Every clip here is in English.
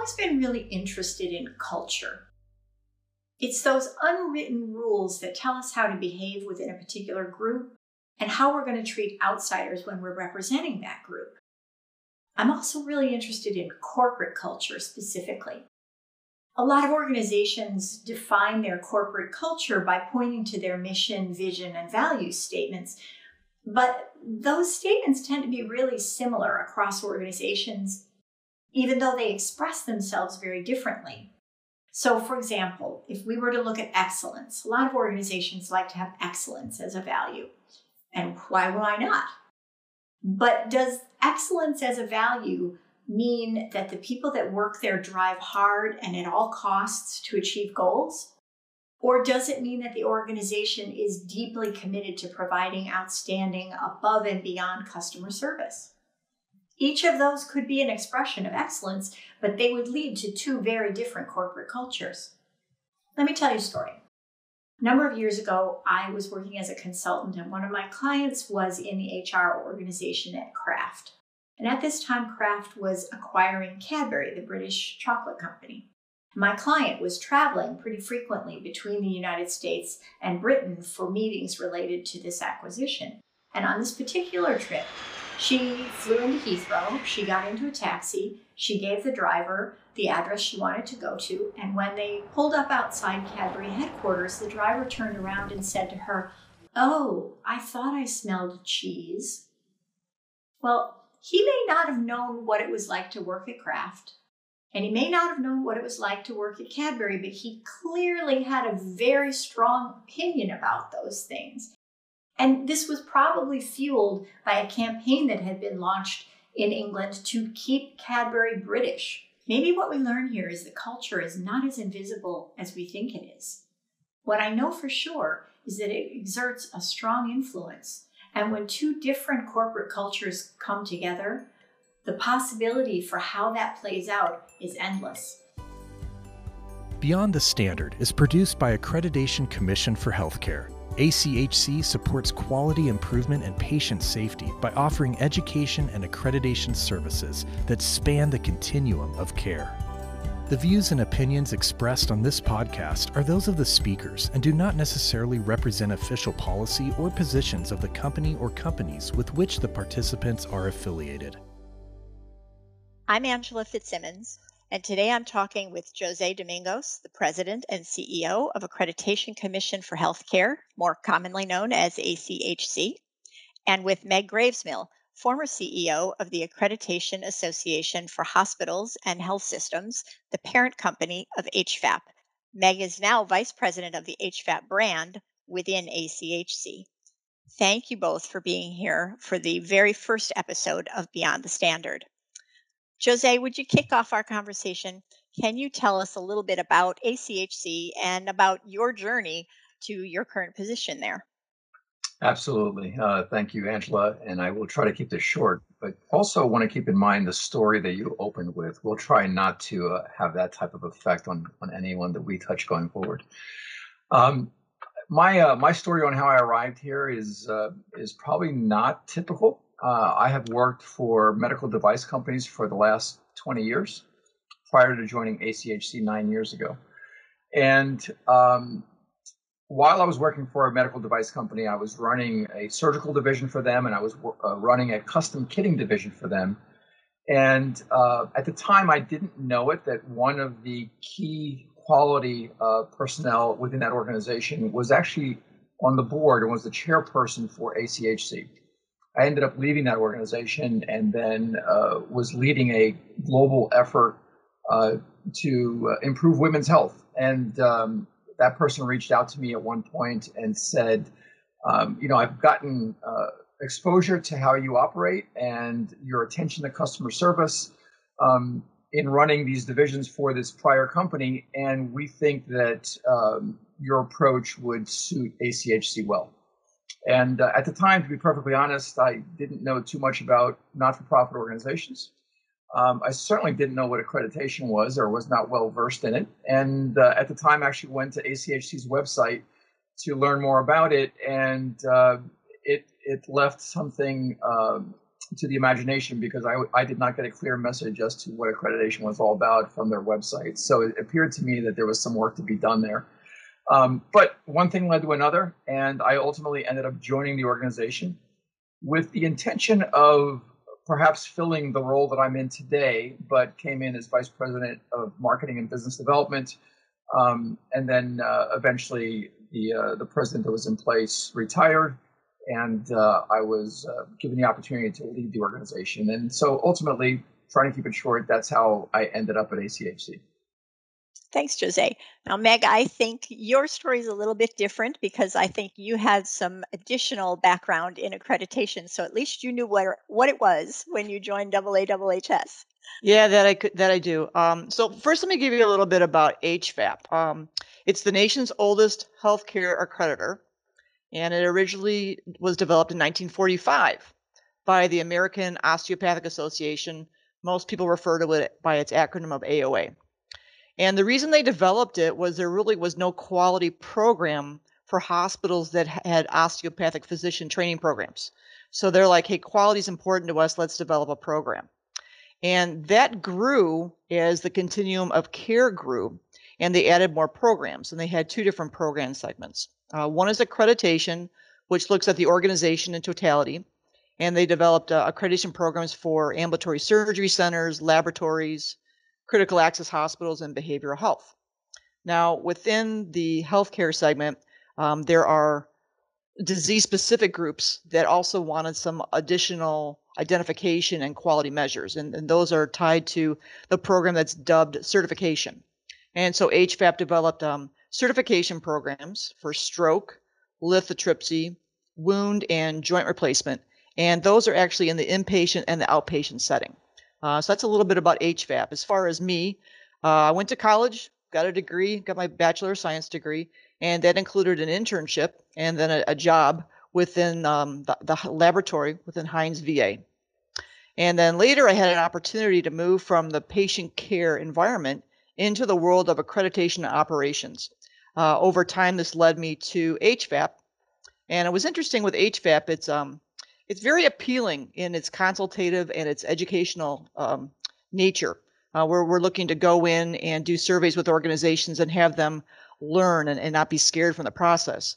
always been really interested in culture. It's those unwritten rules that tell us how to behave within a particular group and how we're going to treat outsiders when we're representing that group. I'm also really interested in corporate culture specifically. A lot of organizations define their corporate culture by pointing to their mission, vision, and value statements, but those statements tend to be really similar across organizations, even though they express themselves very differently. So, for example, if we were to look at excellence, a lot of organizations like to have excellence as a value. And why, why not? But does excellence as a value mean that the people that work there drive hard and at all costs to achieve goals? Or does it mean that the organization is deeply committed to providing outstanding, above and beyond customer service? Each of those could be an expression of excellence, but they would lead to two very different corporate cultures. Let me tell you a story. A number of years ago, I was working as a consultant, and one of my clients was in the HR organization at Kraft. And at this time, Kraft was acquiring Cadbury, the British chocolate company. My client was traveling pretty frequently between the United States and Britain for meetings related to this acquisition. And on this particular trip, she flew into Heathrow, she got into a taxi, she gave the driver the address she wanted to go to, and when they pulled up outside Cadbury headquarters, the driver turned around and said to her, Oh, I thought I smelled cheese. Well, he may not have known what it was like to work at Kraft, and he may not have known what it was like to work at Cadbury, but he clearly had a very strong opinion about those things. And this was probably fueled by a campaign that had been launched in England to keep Cadbury British. Maybe what we learn here is that culture is not as invisible as we think it is. What I know for sure is that it exerts a strong influence. And when two different corporate cultures come together, the possibility for how that plays out is endless. Beyond the Standard is produced by Accreditation Commission for Healthcare ACHC supports quality improvement and patient safety by offering education and accreditation services that span the continuum of care. The views and opinions expressed on this podcast are those of the speakers and do not necessarily represent official policy or positions of the company or companies with which the participants are affiliated. I'm Angela Fitzsimmons, and today I'm talking with Jose Domingos, the President and CEO of Accreditation Commission for Healthcare, more commonly known as ACHC, and with Meg Gravesmill, former CEO of the Accreditation Association for Hospitals and Health Systems, the parent company of HFAP. Meg is now Vice President of the HFAP brand within ACHC. Thank you both for being here for the very first episode of Beyond the Standard. Jose, would you kick off our conversation? Can you tell us a little bit about ACHC and about your journey to your current position there? Absolutely. Uh, thank you, Angela. And I will try to keep this short, but also want to keep in mind the story that you opened with. We'll try not to uh, have that type of effect on, on anyone that we touch going forward. Um, my uh, my story on how I arrived here is uh, is probably not typical. Uh, I have worked for medical device companies for the last 20 years prior to joining ACHC nine years ago. And um, while I was working for a medical device company, I was running a surgical division for them and I was uh, running a custom kitting division for them. And uh, at the time, I didn't know it that one of the key quality uh, personnel within that organization was actually on the board and was the chairperson for ACHC. I ended up leaving that organization and then uh, was leading a global effort uh, to uh, improve women's health. And um, that person reached out to me at one point and said, um, You know, I've gotten uh, exposure to how you operate and your attention to customer service um, in running these divisions for this prior company. And we think that um, your approach would suit ACHC well. And uh, at the time, to be perfectly honest, I didn't know too much about not for profit organizations. Um, I certainly didn't know what accreditation was or was not well versed in it. And uh, at the time, I actually went to ACHC's website to learn more about it. And uh, it, it left something um, to the imagination because I, I did not get a clear message as to what accreditation was all about from their website. So it appeared to me that there was some work to be done there. Um, but one thing led to another, and I ultimately ended up joining the organization with the intention of perhaps filling the role that I'm in today, but came in as vice president of marketing and business development. Um, and then uh, eventually the uh, the president that was in place retired, and uh, I was uh, given the opportunity to lead the organization. And so ultimately, trying to keep it short, that's how I ended up at ACHC. Thanks, Jose. Now, Meg, I think your story is a little bit different because I think you had some additional background in accreditation. So at least you knew what, what it was when you joined AAHS. Yeah, that I could, that I do. Um, so first, let me give you a little bit about HFAP. Um, it's the nation's oldest healthcare accreditor, and it originally was developed in 1945 by the American Osteopathic Association. Most people refer to it by its acronym of AOA. And the reason they developed it was there really was no quality program for hospitals that had osteopathic physician training programs. So they're like, hey, quality is important to us. Let's develop a program. And that grew as the continuum of care grew, and they added more programs. And they had two different program segments. Uh, one is accreditation, which looks at the organization in totality. And they developed uh, accreditation programs for ambulatory surgery centers, laboratories, critical access hospitals, and behavioral health. Now, within the healthcare segment, um, there are disease specific groups that also wanted some additional identification and quality measures, and, and those are tied to the program that's dubbed certification. And so HFAP developed um, certification programs for stroke, lithotripsy, wound, and joint replacement. And those are actually in the inpatient and the outpatient setting. Uh, so that's a little bit about HFAP. As far as me, uh, I went to college, got a degree, got my bachelor of science degree, and that included an internship and then a, a job within um, the, the, laboratory within Hines VA. And then later, I had an opportunity to move from the patient care environment into the world of accreditation operations. Uh, over time, this led me to HFAP, And it was interesting with HFAP. it's um, it's very appealing in its consultative and its educational um, nature, uh, where we're looking to go in and do surveys with organizations and have them learn and, and not be scared from the process.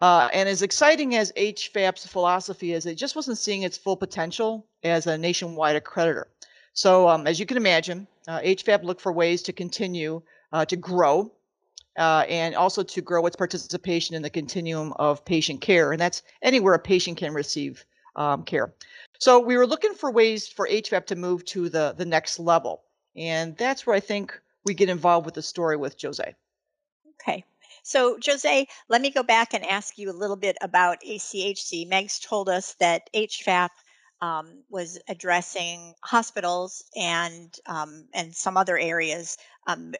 Uh, and as exciting as HFAP's philosophy is, it just wasn't seeing its full potential as a nationwide accreditor. So, um, as you can imagine, uh, HFAP looked for ways to continue uh, to grow uh, and also to grow its participation in the continuum of patient care. And that's anywhere a patient can receive um, care. So we were looking for ways for HFAP to move to the, the next level. And that's where I think we get involved with the story with Jose. Okay. So, Jose, let me go back and ask you a little bit about ACHC. Meg's told us that HFAP um, was addressing hospitals and um, and some other areas, um,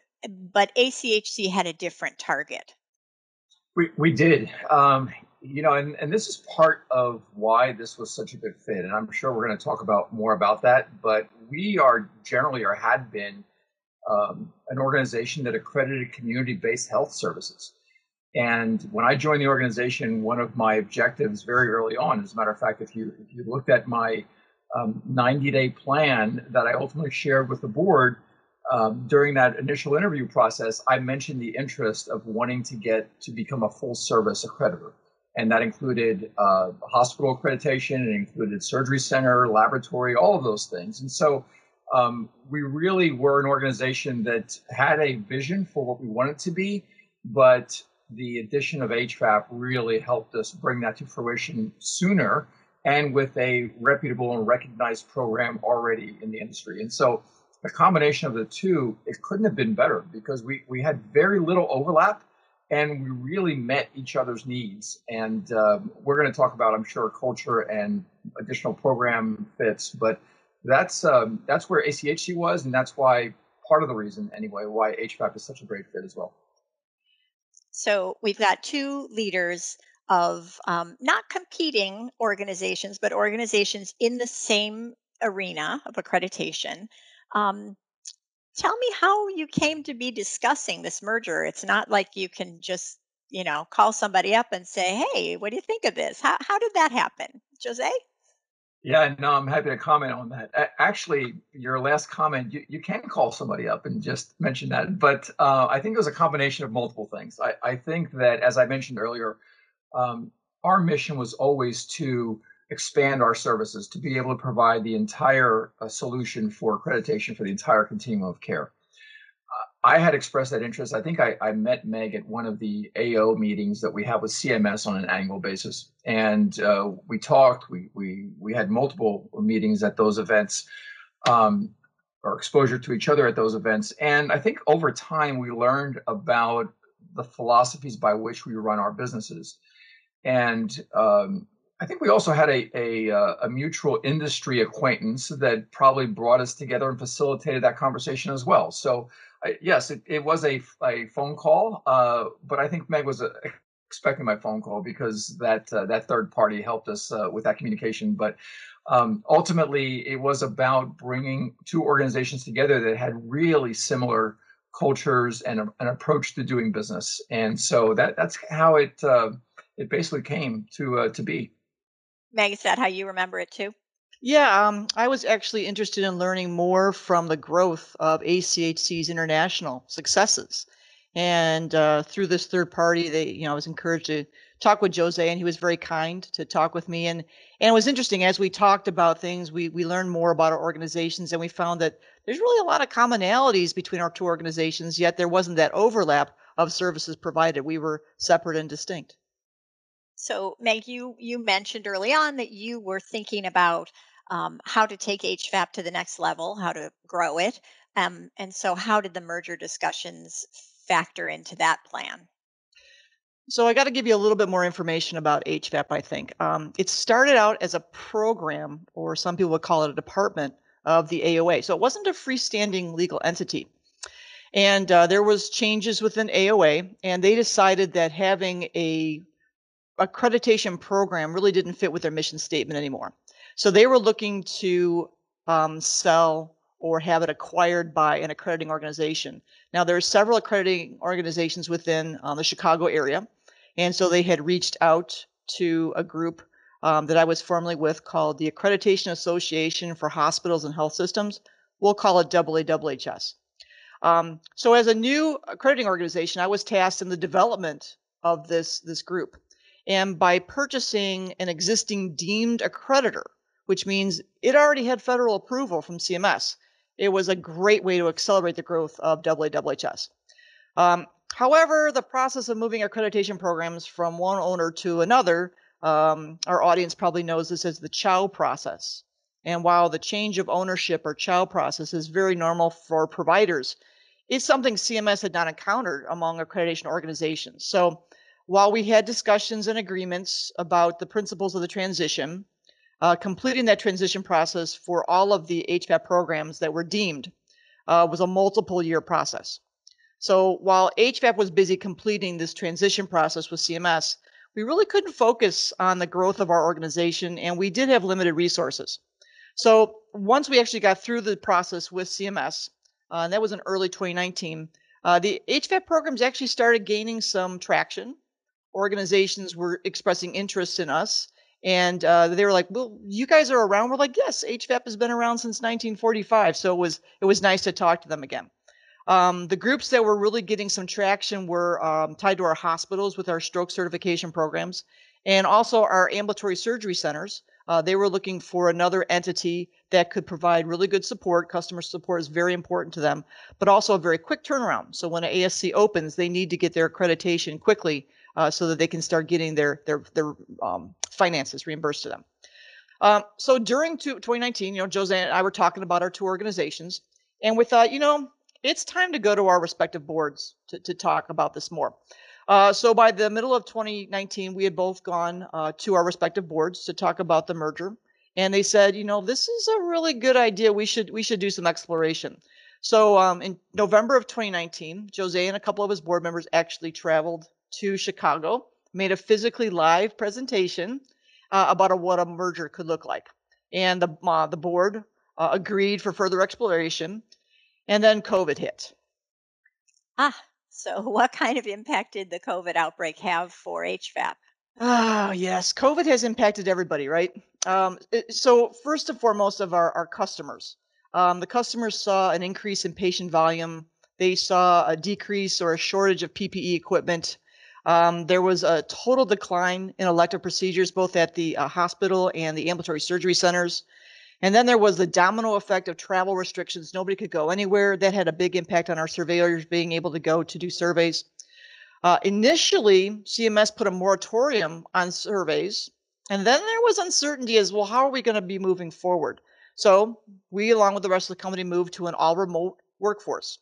but ACHC had a different target. We we did. You know, and, and this is part of why this was such a good fit. And I'm sure we're going to talk about more about that. But we are generally or had been um, an organization that accredited community-based health services. And when I joined the organization, one of my objectives very early on, as a matter of fact, if you if you looked at my 90-day um, plan that I ultimately shared with the board um, during that initial interview process, I mentioned the interest of wanting to get to become a full-service accreditor and that included uh, hospital accreditation, it included surgery center, laboratory, all of those things. And so um, we really were an organization that had a vision for what we wanted to be, but the addition of HFAP really helped us bring that to fruition sooner and with a reputable and recognized program already in the industry. And so the combination of the two, it couldn't have been better because we, we had very little overlap and we really met each other's needs. And um, we're going to talk about, I'm sure, culture and additional program fits, but that's um, that's where ACHC was, and that's why part of the reason, anyway, why HFAP is such a great fit as well. So we've got two leaders of um, not competing organizations, but organizations in the same arena of accreditation. Um, tell me how you came to be discussing this merger. It's not like you can just, you know, call somebody up and say, "Hey, what do you think of this?" How how did that happen, Jose? Yeah, no, I'm happy to comment on that. Actually, your last comment, you, you can call somebody up and just mention that. But uh, I think it was a combination of multiple things. I, I think that, as I mentioned earlier, um, our mission was always to expand our services, to be able to provide the entire uh, solution for accreditation for the entire continuum of care. I had expressed that interest. I think I, I, met Meg at one of the AO meetings that we have with CMS on an annual basis, and uh, we talked. We we we had multiple meetings at those events, um, or exposure to each other at those events. And I think over time we learned about the philosophies by which we run our businesses, and um, I think we also had a, a, uh, a mutual industry acquaintance that probably brought us together and facilitated that conversation as well. So yes, it, it was a, a phone call, uh, but I think Meg was uh, expecting my phone call because that uh, that third party helped us uh, with that communication. But um, ultimately, it was about bringing two organizations together that had really similar cultures and a, an approach to doing business, and so that that's how it uh, it basically came to uh, to be. Meg, is that how you remember it too? Yeah, um, I was actually interested in learning more from the growth of ACHC's international successes. And uh, through this third party, they, you know, I was encouraged to talk with Jose, and he was very kind to talk with me. And and it was interesting as we talked about things, we we learned more about our organizations, and we found that there's really a lot of commonalities between our two organizations. Yet there wasn't that overlap of services provided. We were separate and distinct. So, Meg, you you mentioned early on that you were thinking about um, how to take HFAP to the next level, how to grow it. Um, and so, how did the merger discussions factor into that plan? So, I got to give you a little bit more information about HFAP, I think. Um, it started out as a program, or some people would call it a department of the AOA. So, it wasn't a freestanding legal entity. And uh, there was changes within AOA, and they decided that having a accreditation program really didn't fit with their mission statement anymore. So they were looking to um, sell or have it acquired by an accrediting organization. Now, there are several accrediting organizations within um, the Chicago area, and so they had reached out to a group um, that I was formerly with called the Accreditation Association for Hospitals and Health Systems. We'll call it AAHS. Um, so, as a new accrediting organization, I was tasked in the development of this this group, and by purchasing an existing deemed accreditor which means it already had federal approval from CMS. It was a great way to accelerate the growth of AAHS. Um, however, the process of moving accreditation programs from one owner to another, um, our audience probably knows this as the CHOW process. And while the change of ownership or CHOW process is very normal for providers, it's something CMS had not encountered among accreditation organizations. So while we had discussions and agreements about the principles of the transition, uh, completing that transition process for all of the HFAP programs that were deemed uh, was a multiple year process. So while HFAP was busy completing this transition process with CMS, we really couldn't focus on the growth of our organization and we did have limited resources. So once we actually got through the process with CMS, uh, and that was in early 2019, uh, the HFAP programs actually started gaining some traction. Organizations were expressing interest in us. And uh, they were like, "Well, you guys are around." We're like, "Yes, HFAP has been around since 1945." So it was it was nice to talk to them again. Um, the groups that were really getting some traction were um, tied to our hospitals with our stroke certification programs, and also our ambulatory surgery centers. Uh, they were looking for another entity that could provide really good support. Customer support is very important to them, but also a very quick turnaround. So when an ASC opens, they need to get their accreditation quickly uh, so that they can start getting their their their um, finances reimbursed to them. Um, so during 2019, you know, Jose and I were talking about our two organizations, and we thought, you know, it's time to go to our respective boards to, to talk about this more. Uh, so by the middle of 2019, we had both gone uh, to our respective boards to talk about the merger, and they said, you know, this is a really good idea. We should we should do some exploration. So um, in November of 2019, Jose and a couple of his board members actually traveled to Chicago, made a physically live presentation uh, about a, what a merger could look like. And the, uh, the board uh, agreed for further exploration. And then COVID hit. Ah, so what kind of impact did the COVID outbreak have for HFAP? Ah, yes. COVID has impacted everybody, right? Um, so first and foremost of our, our customers, um, the customers saw an increase in patient volume. They saw a decrease or a shortage of PPE equipment. Um, there was a total decline in elective procedures, both at the uh, hospital and the ambulatory surgery centers. And then there was the domino effect of travel restrictions. Nobody could go anywhere. That had a big impact on our surveyors being able to go to do surveys. Uh, initially, CMS put a moratorium on surveys, and then there was uncertainty as well, how are we going to be moving forward? So we, along with the rest of the company, moved to an all remote workforce.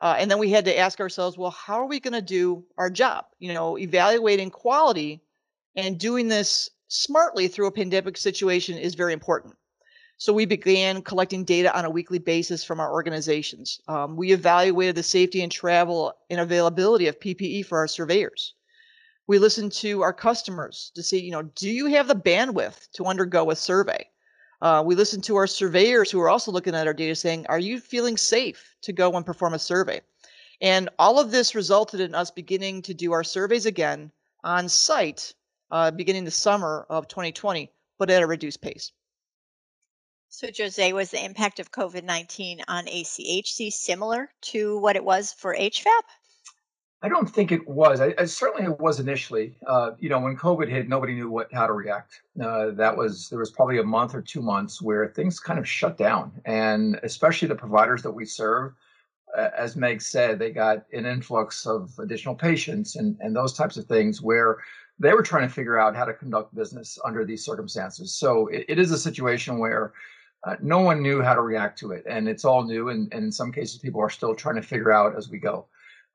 Uh, and then we had to ask ourselves, well, how are we going to do our job? You know, evaluating quality and doing this smartly through a pandemic situation is very important. So we began collecting data on a weekly basis from our organizations. Um, we evaluated the safety and travel and availability of PPE for our surveyors. We listened to our customers to see, you know, do you have the bandwidth to undergo a survey? Uh, we listened to our surveyors who are also looking at our data saying, are you feeling safe to go and perform a survey? And all of this resulted in us beginning to do our surveys again on site uh, beginning the summer of 2020, but at a reduced pace. So, Jose, was the impact of COVID 19 on ACHC similar to what it was for HFAP? I don't think it was. I, I certainly it was initially. Uh, you know, when COVID hit, nobody knew what how to react. Uh, that was there was probably a month or two months where things kind of shut down, and especially the providers that we serve. Uh, as Meg said, they got an influx of additional patients and and those types of things where they were trying to figure out how to conduct business under these circumstances. So it, it is a situation where uh, no one knew how to react to it, and it's all new. And, and, in some cases, people are still trying to figure out as we go.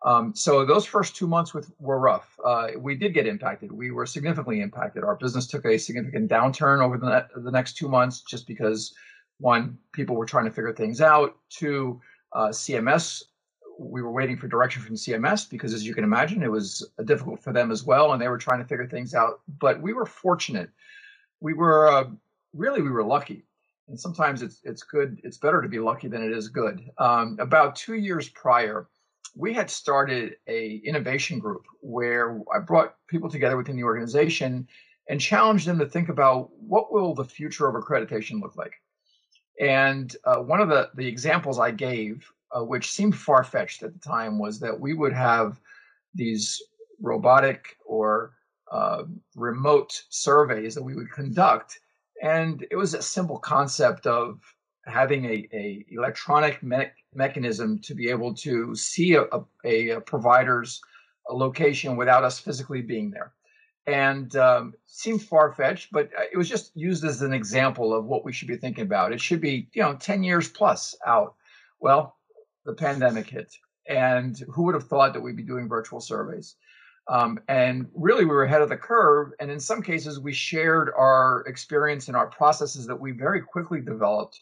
Um, so those first two months with, were rough. Uh, we did get impacted. We were significantly impacted. Our business took a significant downturn over the, the next two months, just because one, people were trying to figure things out. Two, uh, CMS. We were waiting for direction from CMS because, as you can imagine, it was difficult for them as well, and they were trying to figure things out. But we were fortunate. We were uh, really we were lucky and sometimes it's it's good it's better to be lucky than it is good um, about two years prior we had started a innovation group where i brought people together within the organization and challenged them to think about what will the future of accreditation look like. And uh, one of the, the examples i gave uh, which seemed far-fetched at the time was that we would have these robotic or uh, remote surveys that we would conduct. And it was a simple concept of having a, a electronic me- mechanism to be able to see a, a, a, provider's location without us physically being there. And um, seemed far-fetched but uh, it was just used as an example of what we should be thinking about. It should be you know 10 years plus out. Well the pandemic hit and who would have thought that we'd be doing virtual surveys? Um, and really, we were ahead of the curve. And in some cases, we shared our experience and our processes that we very quickly developed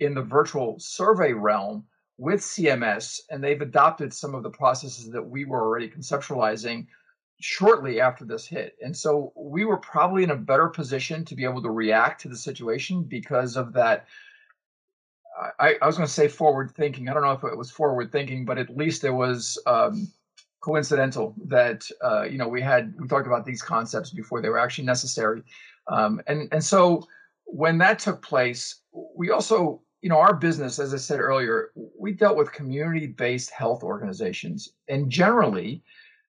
in the virtual survey realm with CMS. And they've adopted some of the processes that we were already conceptualizing shortly after this hit. And so we were probably in a better position to be able to react to the situation because of that. I, I was going to say forward thinking. I don't know if it was forward thinking, but at least it was um, coincidental that uh, you know we had we talked about these concepts before they were actually necessary, um, and and so when that took place, we also you know our business, as I said earlier, we dealt with community-based health organizations, and generally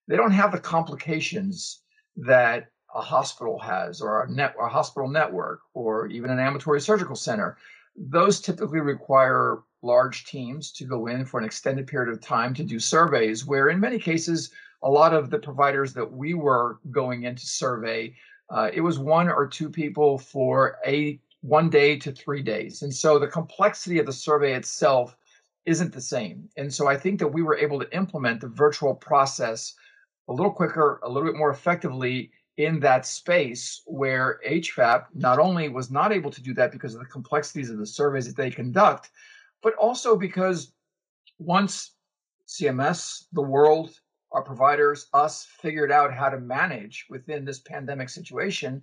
they don't have the complications that a hospital has or a net a hospital network or even an ambulatory surgical center. Those typically require large teams to go in for an extended period of time to do surveys, where in many cases, a lot of the providers that we were going in to survey, uh, it was one or two people for a one day to three days. And so the complexity of the survey itself isn't the same. And so I think that we were able to implement the virtual process a little quicker, a little bit more effectively in that space where HFAP not only was not able to do that because of the complexities of the surveys that they conduct, but also because once CMS, the world, our providers, us figured out how to manage within this pandemic situation,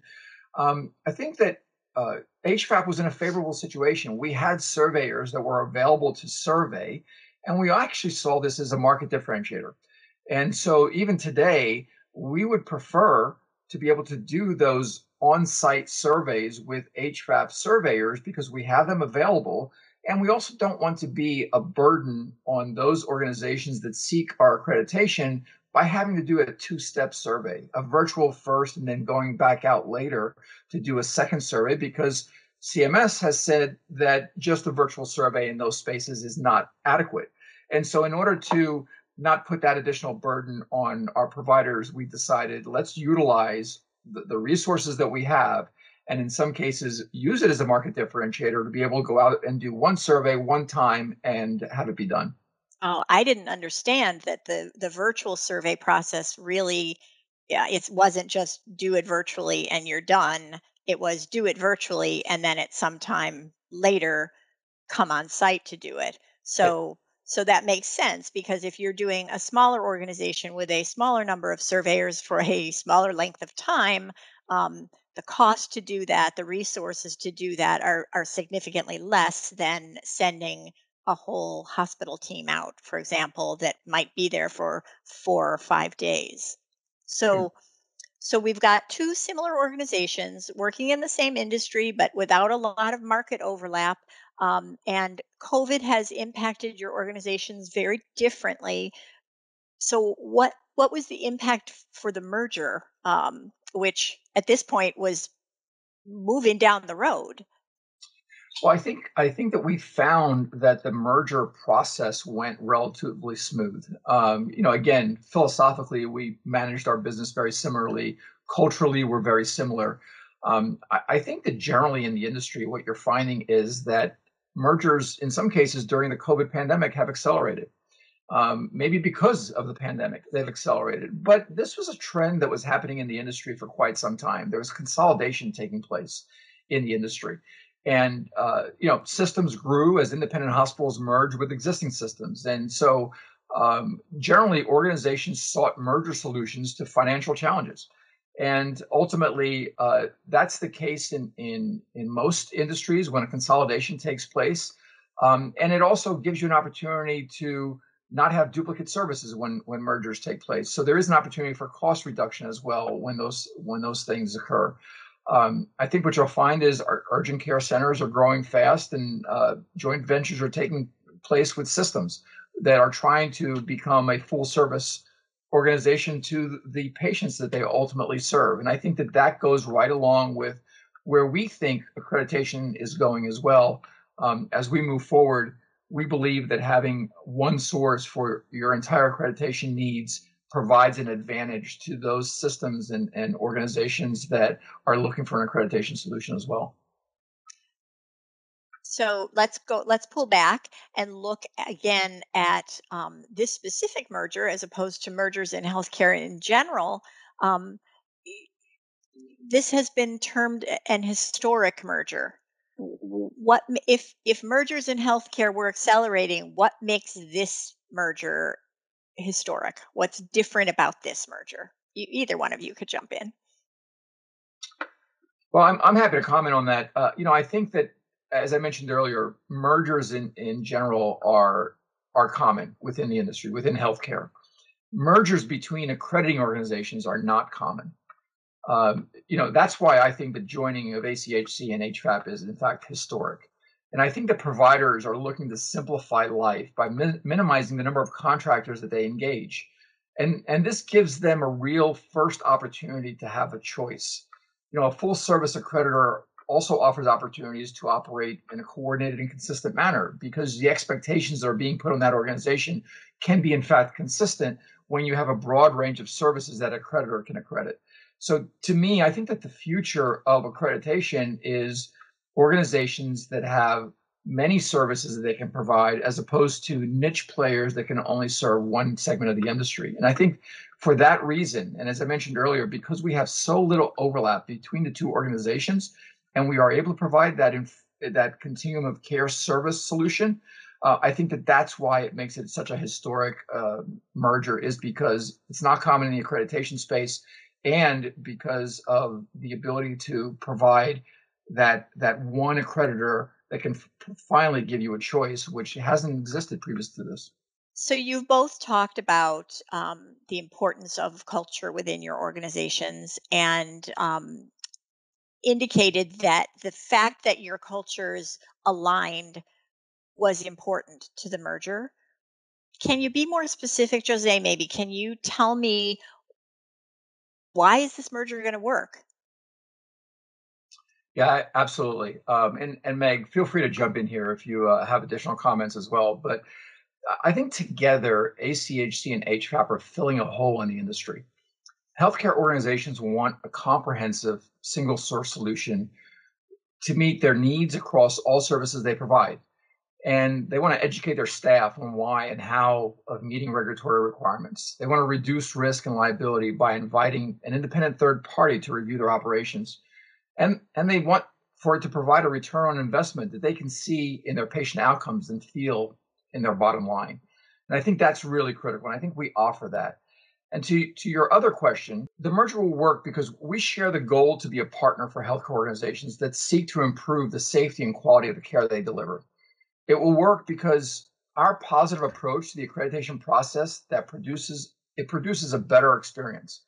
um, I think that uh, HFAP was in a favorable situation. We had surveyors that were available to survey, and we actually saw this as a market differentiator. And so even today, we would prefer to be able to do those on site surveys with HFAP surveyors because we have them available. And we also don't want to be a burden on those organizations that seek our accreditation by having to do a two step survey, a virtual first, and then going back out later to do a second survey because CMS has said that just a virtual survey in those spaces is not adequate. And so, in order to not put that additional burden on our providers, we decided let's utilize the, the, resources that we have and in some cases use it as a market differentiator to be able to go out and do one survey one time and have it be done. Oh, I didn't understand that the the virtual survey process really yeah, it wasn't just do it virtually and you're done. It was do it virtually and then at some time later come on site to do it. So so that makes sense because if you're doing a smaller organization with a smaller number of surveyors for a smaller length of time, um, the cost to do that, the resources to do that are, are significantly less than sending a whole hospital team out, for example, that might be there for four or five days. So, so we've got two similar organizations working in the same industry, but without a lot of market overlap. Um, and COVID has impacted your organizations very differently. So, what what was the impact for the merger, um, which at this point was moving down the road? Well, I think I think that we found that the merger process went relatively smooth. Um, you know, again, philosophically, we managed our business very similarly. Culturally, we're very similar. Um, I, I, think that generally in the industry, what you're finding is that mergers, in some cases during the COVID pandemic, have accelerated. Um, maybe because of the pandemic, they've accelerated. But this was a trend that was happening in the industry for quite some time. There was consolidation taking place in the industry. And uh, you know, systems grew as independent hospitals merged with existing systems, and so um, generally organizations sought merger solutions to financial challenges. And ultimately uh, that's the case in, in in most industries when a consolidation takes place. Um, and it also gives you an opportunity to not have duplicate services when when mergers take place. So there is an opportunity for cost reduction as well when those when those things occur um, i think what you'll find is our urgent care centers are growing fast and uh, joint ventures are taking place with systems that are trying to become a full service organization to the patients that they ultimately serve. And I think that that goes right along with where we think accreditation is going as well. Um, as we move forward, we believe that having one source for your entire accreditation needs provides an advantage to those systems and, and organizations that are looking for an accreditation solution as well. So let's go. Let's pull back and look again at um, this specific merger, as opposed to mergers in healthcare in general. Um, this has been termed an historic merger. What if if mergers in healthcare were accelerating? What makes this merger historic? What's different about this merger? You, either one of you could jump in. Well, I'm I'm happy to comment on that. Uh, you know, I think that as I mentioned earlier, mergers in, in general are are common within the industry, within healthcare. Mergers between accrediting organizations are not common. Um, you know, that's why I think the joining of ACHC and HFAP is in fact historic. And I think the providers are looking to simplify life by min- minimizing the number of contractors that they engage. And, and this gives them a real first opportunity to have a choice. You know, a full service accreditor also offers opportunities to operate in a coordinated and consistent manner because the expectations that are being put on that organization can be in fact consistent when you have a broad range of services that a creditor can accredit. So to me, I think that the future of accreditation is organizations that have many services that they can provide as opposed to niche players that can only serve one segment of the industry. And I think for that reason, and as I mentioned earlier, because we have so little overlap between the two organizations, and we are able to provide that that continuum of care service solution. Uh, I think that that's why it makes it such a historic uh, merger, is because it's not common in the accreditation space, and because of the ability to provide that that one accreditor that can f- finally give you a choice, which hasn't existed previous to this. So you've both talked about um, the importance of culture within your organizations and um, indicated that the fact that your cultures aligned was important to the merger. Can you be more specific, Jose? Maybe can you tell me why is this merger going to work? Yeah, absolutely. Um, and and Meg, feel free to jump in here if you uh, have additional comments as well. But I think together, ACHC and HFAP are filling a hole in the industry. Healthcare organizations want a comprehensive single source solution to meet their needs across all services they provide. And they want to educate their staff on why and how of meeting regulatory requirements. They want to reduce risk and liability by inviting an independent third party to review their operations. And, and they want for it to provide a return on investment that they can see in their patient outcomes and feel in their bottom line. And I think that's really critical. And I think we offer that. And to, to your other question, the merger will work because we share the goal to be a partner for healthcare organizations that seek to improve the safety and quality of the care they deliver. It will work because our positive approach to the accreditation process that produces it produces a better experience.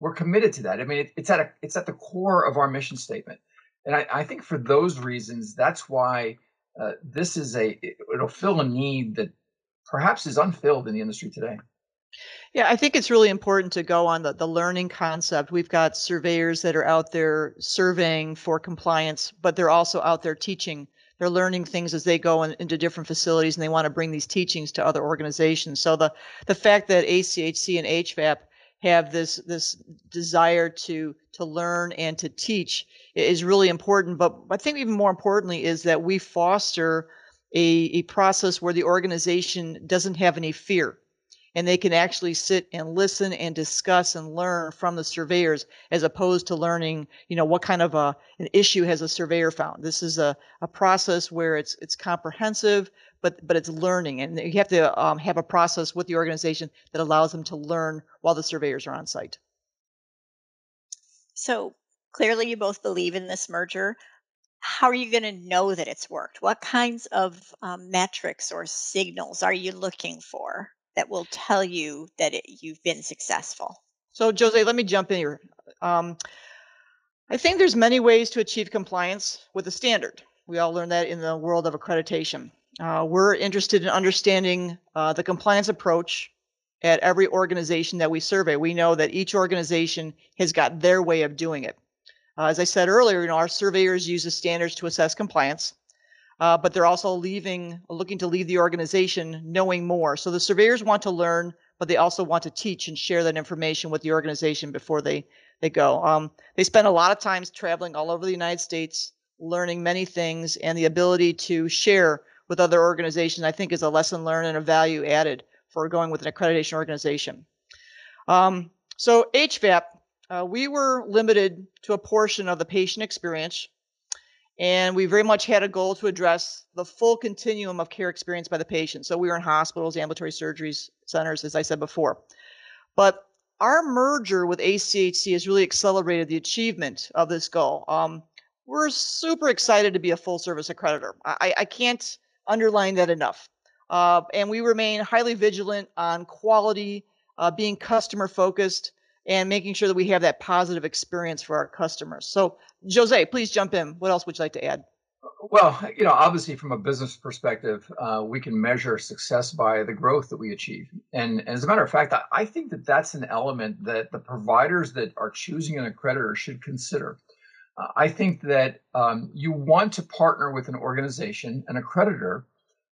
We're committed to that. I mean, it, it's at a, it's at the core of our mission statement, and I, I think for those reasons, that's why uh, this is a it, it'll fill a need that perhaps is unfilled in the industry today. Yeah, I think it's really important to go on the, the learning concept. We've got surveyors that are out there surveying for compliance, but they're also out there teaching. They're learning things as they go in, into different facilities and they want to bring these teachings to other organizations. So the, the fact that ACHC and HFAP have this this desire to to learn and to teach is really important. But I think even more importantly is that we foster a, a process where the organization doesn't have any fear and they can actually sit and listen and discuss and learn from the surveyors as opposed to learning you know what kind of a, an issue has a surveyor found this is a, a process where it's it's comprehensive but but it's learning and you have to um, have a process with the organization that allows them to learn while the surveyors are on site so clearly you both believe in this merger how are you going to know that it's worked what kinds of um, metrics or signals are you looking for that will tell you that it, you've been successful? So, Jose, let me jump in here. Um, I think there's many ways to achieve compliance with the standard. We all learn that in the world of accreditation. Uh, we're interested in understanding uh, the compliance approach at every organization that we survey. We know that each organization has got their way of doing it. Uh, as I said earlier, you know, our surveyors use the standards to assess compliance uh, but they're also leaving, looking to leave the organization knowing more. So the surveyors want to learn, but they also want to teach and share that information with the organization before they they go. Um, they spend a lot of times traveling all over the United States, learning many things, and the ability to share with other organizations, I think, is a lesson learned and a value added for going with an accreditation organization. Um, so HFAP, uh, we were limited to a portion of the patient experience and we very much had a goal to address the full continuum of care experienced by the patient. So we were in hospitals, ambulatory surgeries centers, as I said before. But our merger with ACHC has really accelerated the achievement of this goal. Um, we're super excited to be a full service accreditor. I, I can't underline that enough. Uh, and we remain highly vigilant on quality, uh, being customer focused, and making sure that we have that positive experience for our customers. So Jose, please jump in. What else would you like to add? Well, you know, obviously from a business perspective, uh, we can measure success by the growth that we achieve. And, and as a matter of fact, I, I, think that that's an element that the providers that are choosing an accreditor should consider. I think that um, you want to partner with an organization, an accreditor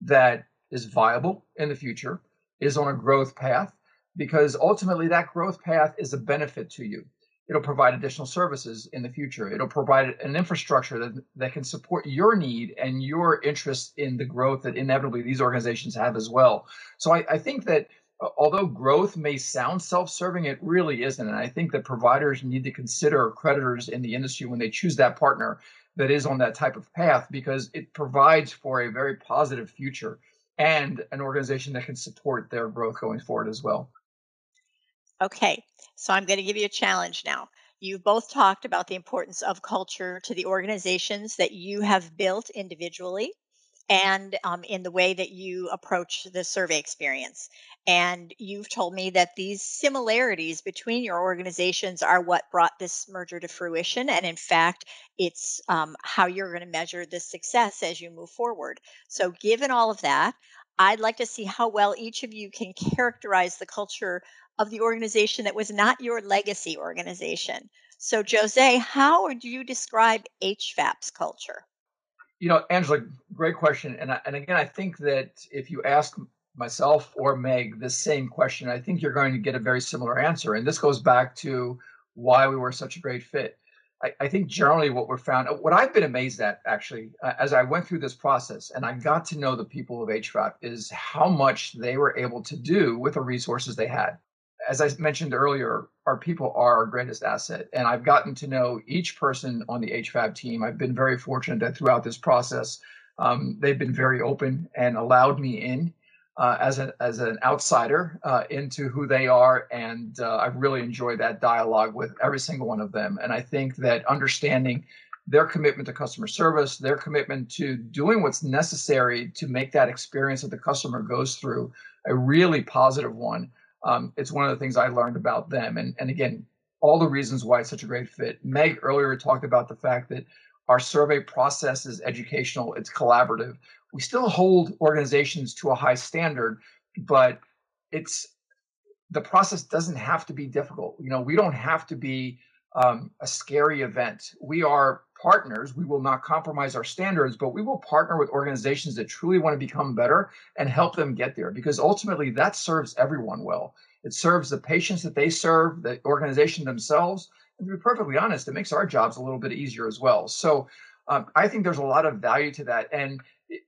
that is viable in the future, is on a growth path, because ultimately that growth path is a benefit to you. It'll provide additional services in the future. It'll provide an infrastructure that, that can support your need and your interest in the growth that inevitably these organizations have as well. So I, I think that although growth may sound self-serving, it really isn't. And I think that providers need to consider accreditors in the industry when they choose that partner that is on that type of path because it provides for a very positive future and an organization that can support their growth going forward as well. Okay, so I'm going to give you a challenge now. You've both talked about the importance of culture to the organizations that you have built individually and um, in the way that you approach the survey experience. And you've told me that these similarities between your organizations are what brought this merger to fruition. And in fact, it's um, how you're going to measure the success as you move forward. So, given all of that, I'd like to see how well each of you can characterize the culture of the organization that was not your legacy organization. So, Jose, how would you describe HFAP's culture? You know, Angela, great question. And, I, and again, I think that if you ask myself or Meg this same question, I think you're going to get a very similar answer. And this goes back to why we were such a great fit. I, I think generally what we're found, what I've been amazed at actually, uh, as I went through this process and I got to know the people of HFAP, is how much they were able to do with the resources they had. As I mentioned earlier, our people are our greatest asset. And I've gotten to know each person on the HFAP team. I've been very fortunate that throughout this process, um, they've been very open and allowed me in uh, as an as an outsider uh, into who they are, and uh, I've really enjoyed that dialogue with every single one of them. And I think that understanding their commitment to customer service, their commitment to doing what's necessary to make that experience that the customer goes through a really positive one. Um, it's one of the things I learned about them. And and again, all the reasons why it's such a great fit. Meg earlier talked about the fact that our survey process is educational, it's collaborative we still hold organizations to a high standard, but it's the process doesn't have to be difficult. You know, we don't have to be um, a scary event. We are partners. We will not compromise our standards, but we will partner with organizations that truly want to become better and help them get there because ultimately that serves everyone well. It serves the patients that they serve, the organization themselves. And to be perfectly honest, it makes our jobs a little bit easier as well. So um, I think there's a lot of value to that. And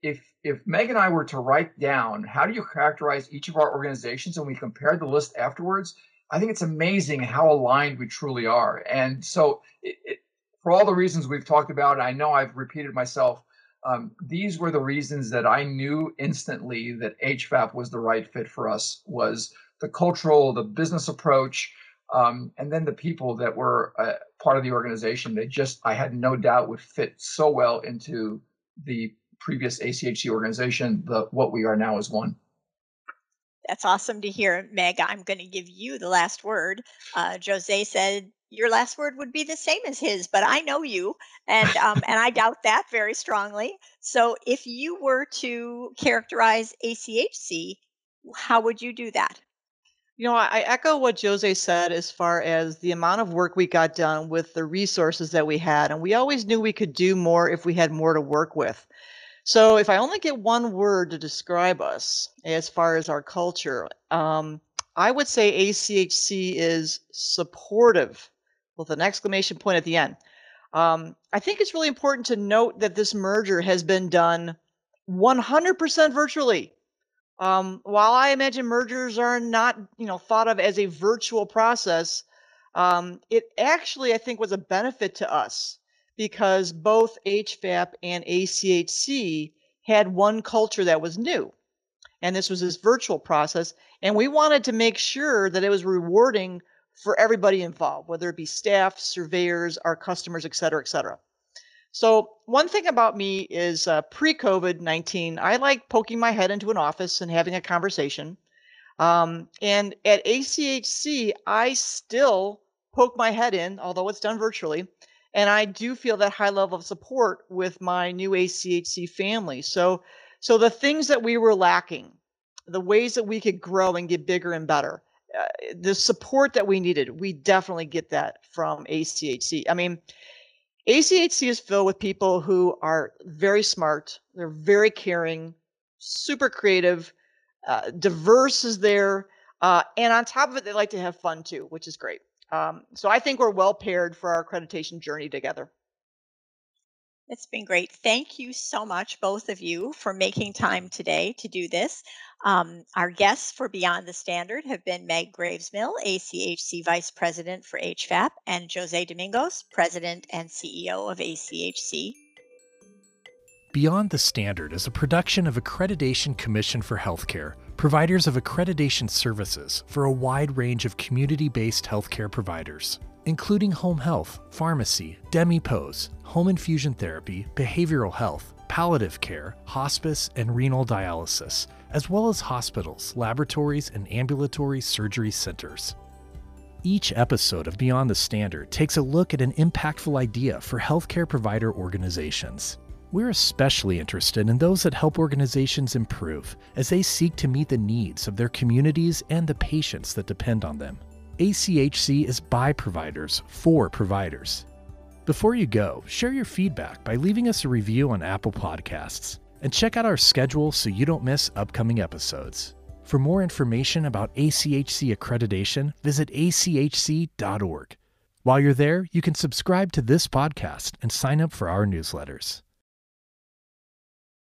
if if Meg and I were to write down how do you characterize each of our organizations and we compare the list afterwards, I think it's amazing how aligned we truly are. And so, it, it, for all the reasons we've talked about, I know I've repeated myself. Um, these were the reasons that I knew instantly that HFAP was the right fit for us. Was the cultural, the business approach, um, and then the people that were uh, part of the organization. They just, I had no doubt, would fit so well into the previous ACHC organization, the what we are now is one. That's awesome to hear, Meg. I'm going to give you the last word. Uh, Jose said your last word would be the same as his, but I know you, and um, and I doubt that very strongly. So, if you were to characterize ACHC, how would you do that? You know, I echo what Jose said as far as the amount of work we got done with the resources that we had, and we always knew we could do more if we had more to work with. So, if I only get one word to describe us as far as our culture, um, I would say ACHC is supportive with an exclamation point at the end. Um, I think it's really important to note that this merger has been done 100% virtually. Um, while I imagine mergers are not, you know, thought of as a virtual process, um, it actually I think was a benefit to us because both HFAP and ACHC had one culture that was new. And this was this virtual process. And we wanted to make sure that it was rewarding for everybody involved, whether it be staff, surveyors, our customers, et cetera, et cetera. So, one thing about me is uh, pre COVID 19, I like poking my head into an office and having a conversation. Um, and at ACHC, I still poke my head in, although it's done virtually, and I do feel that high level of support with my new ACHC family. So, so the things that we were lacking, the ways that we could grow and get bigger and better, uh, the support that we needed, we definitely get that from ACHC. I mean, ACHC is filled with people who are very smart, they're very caring, super creative, uh, diverse is there, uh, and on top of it, they like to have fun too, which is great. Um, so I think we're well paired for our accreditation journey together. It's been great. Thank you so much, both of you, for making time today to do this. Um, our guests for Beyond the Standard have been Meg Gravesmill, ACHC Vice President for HFAP, and Jose Domingos, President and CEO of ACHC. Beyond the Standard is a production of Accreditation Commission for Healthcare providers of accreditation services for a wide range of community based healthcare providers, including home health, pharmacy, DMEPOS, home infusion therapy, behavioral health, palliative care, hospice, and renal dialysis, as well as hospitals, laboratories, and ambulatory surgery centers. Each episode of Beyond the Standard takes a look at an impactful idea for healthcare provider organizations. We're especially interested in those that help organizations improve as they seek to meet the needs of their communities and the patients that depend on them. ACHC is by providers for providers. Before you go, share your feedback by leaving us a review on Apple Podcasts and check out our schedule so you don't miss upcoming episodes. For more information about ACHC accreditation, visit achc.org. While you're there, you can subscribe to this podcast and sign up for our newsletters.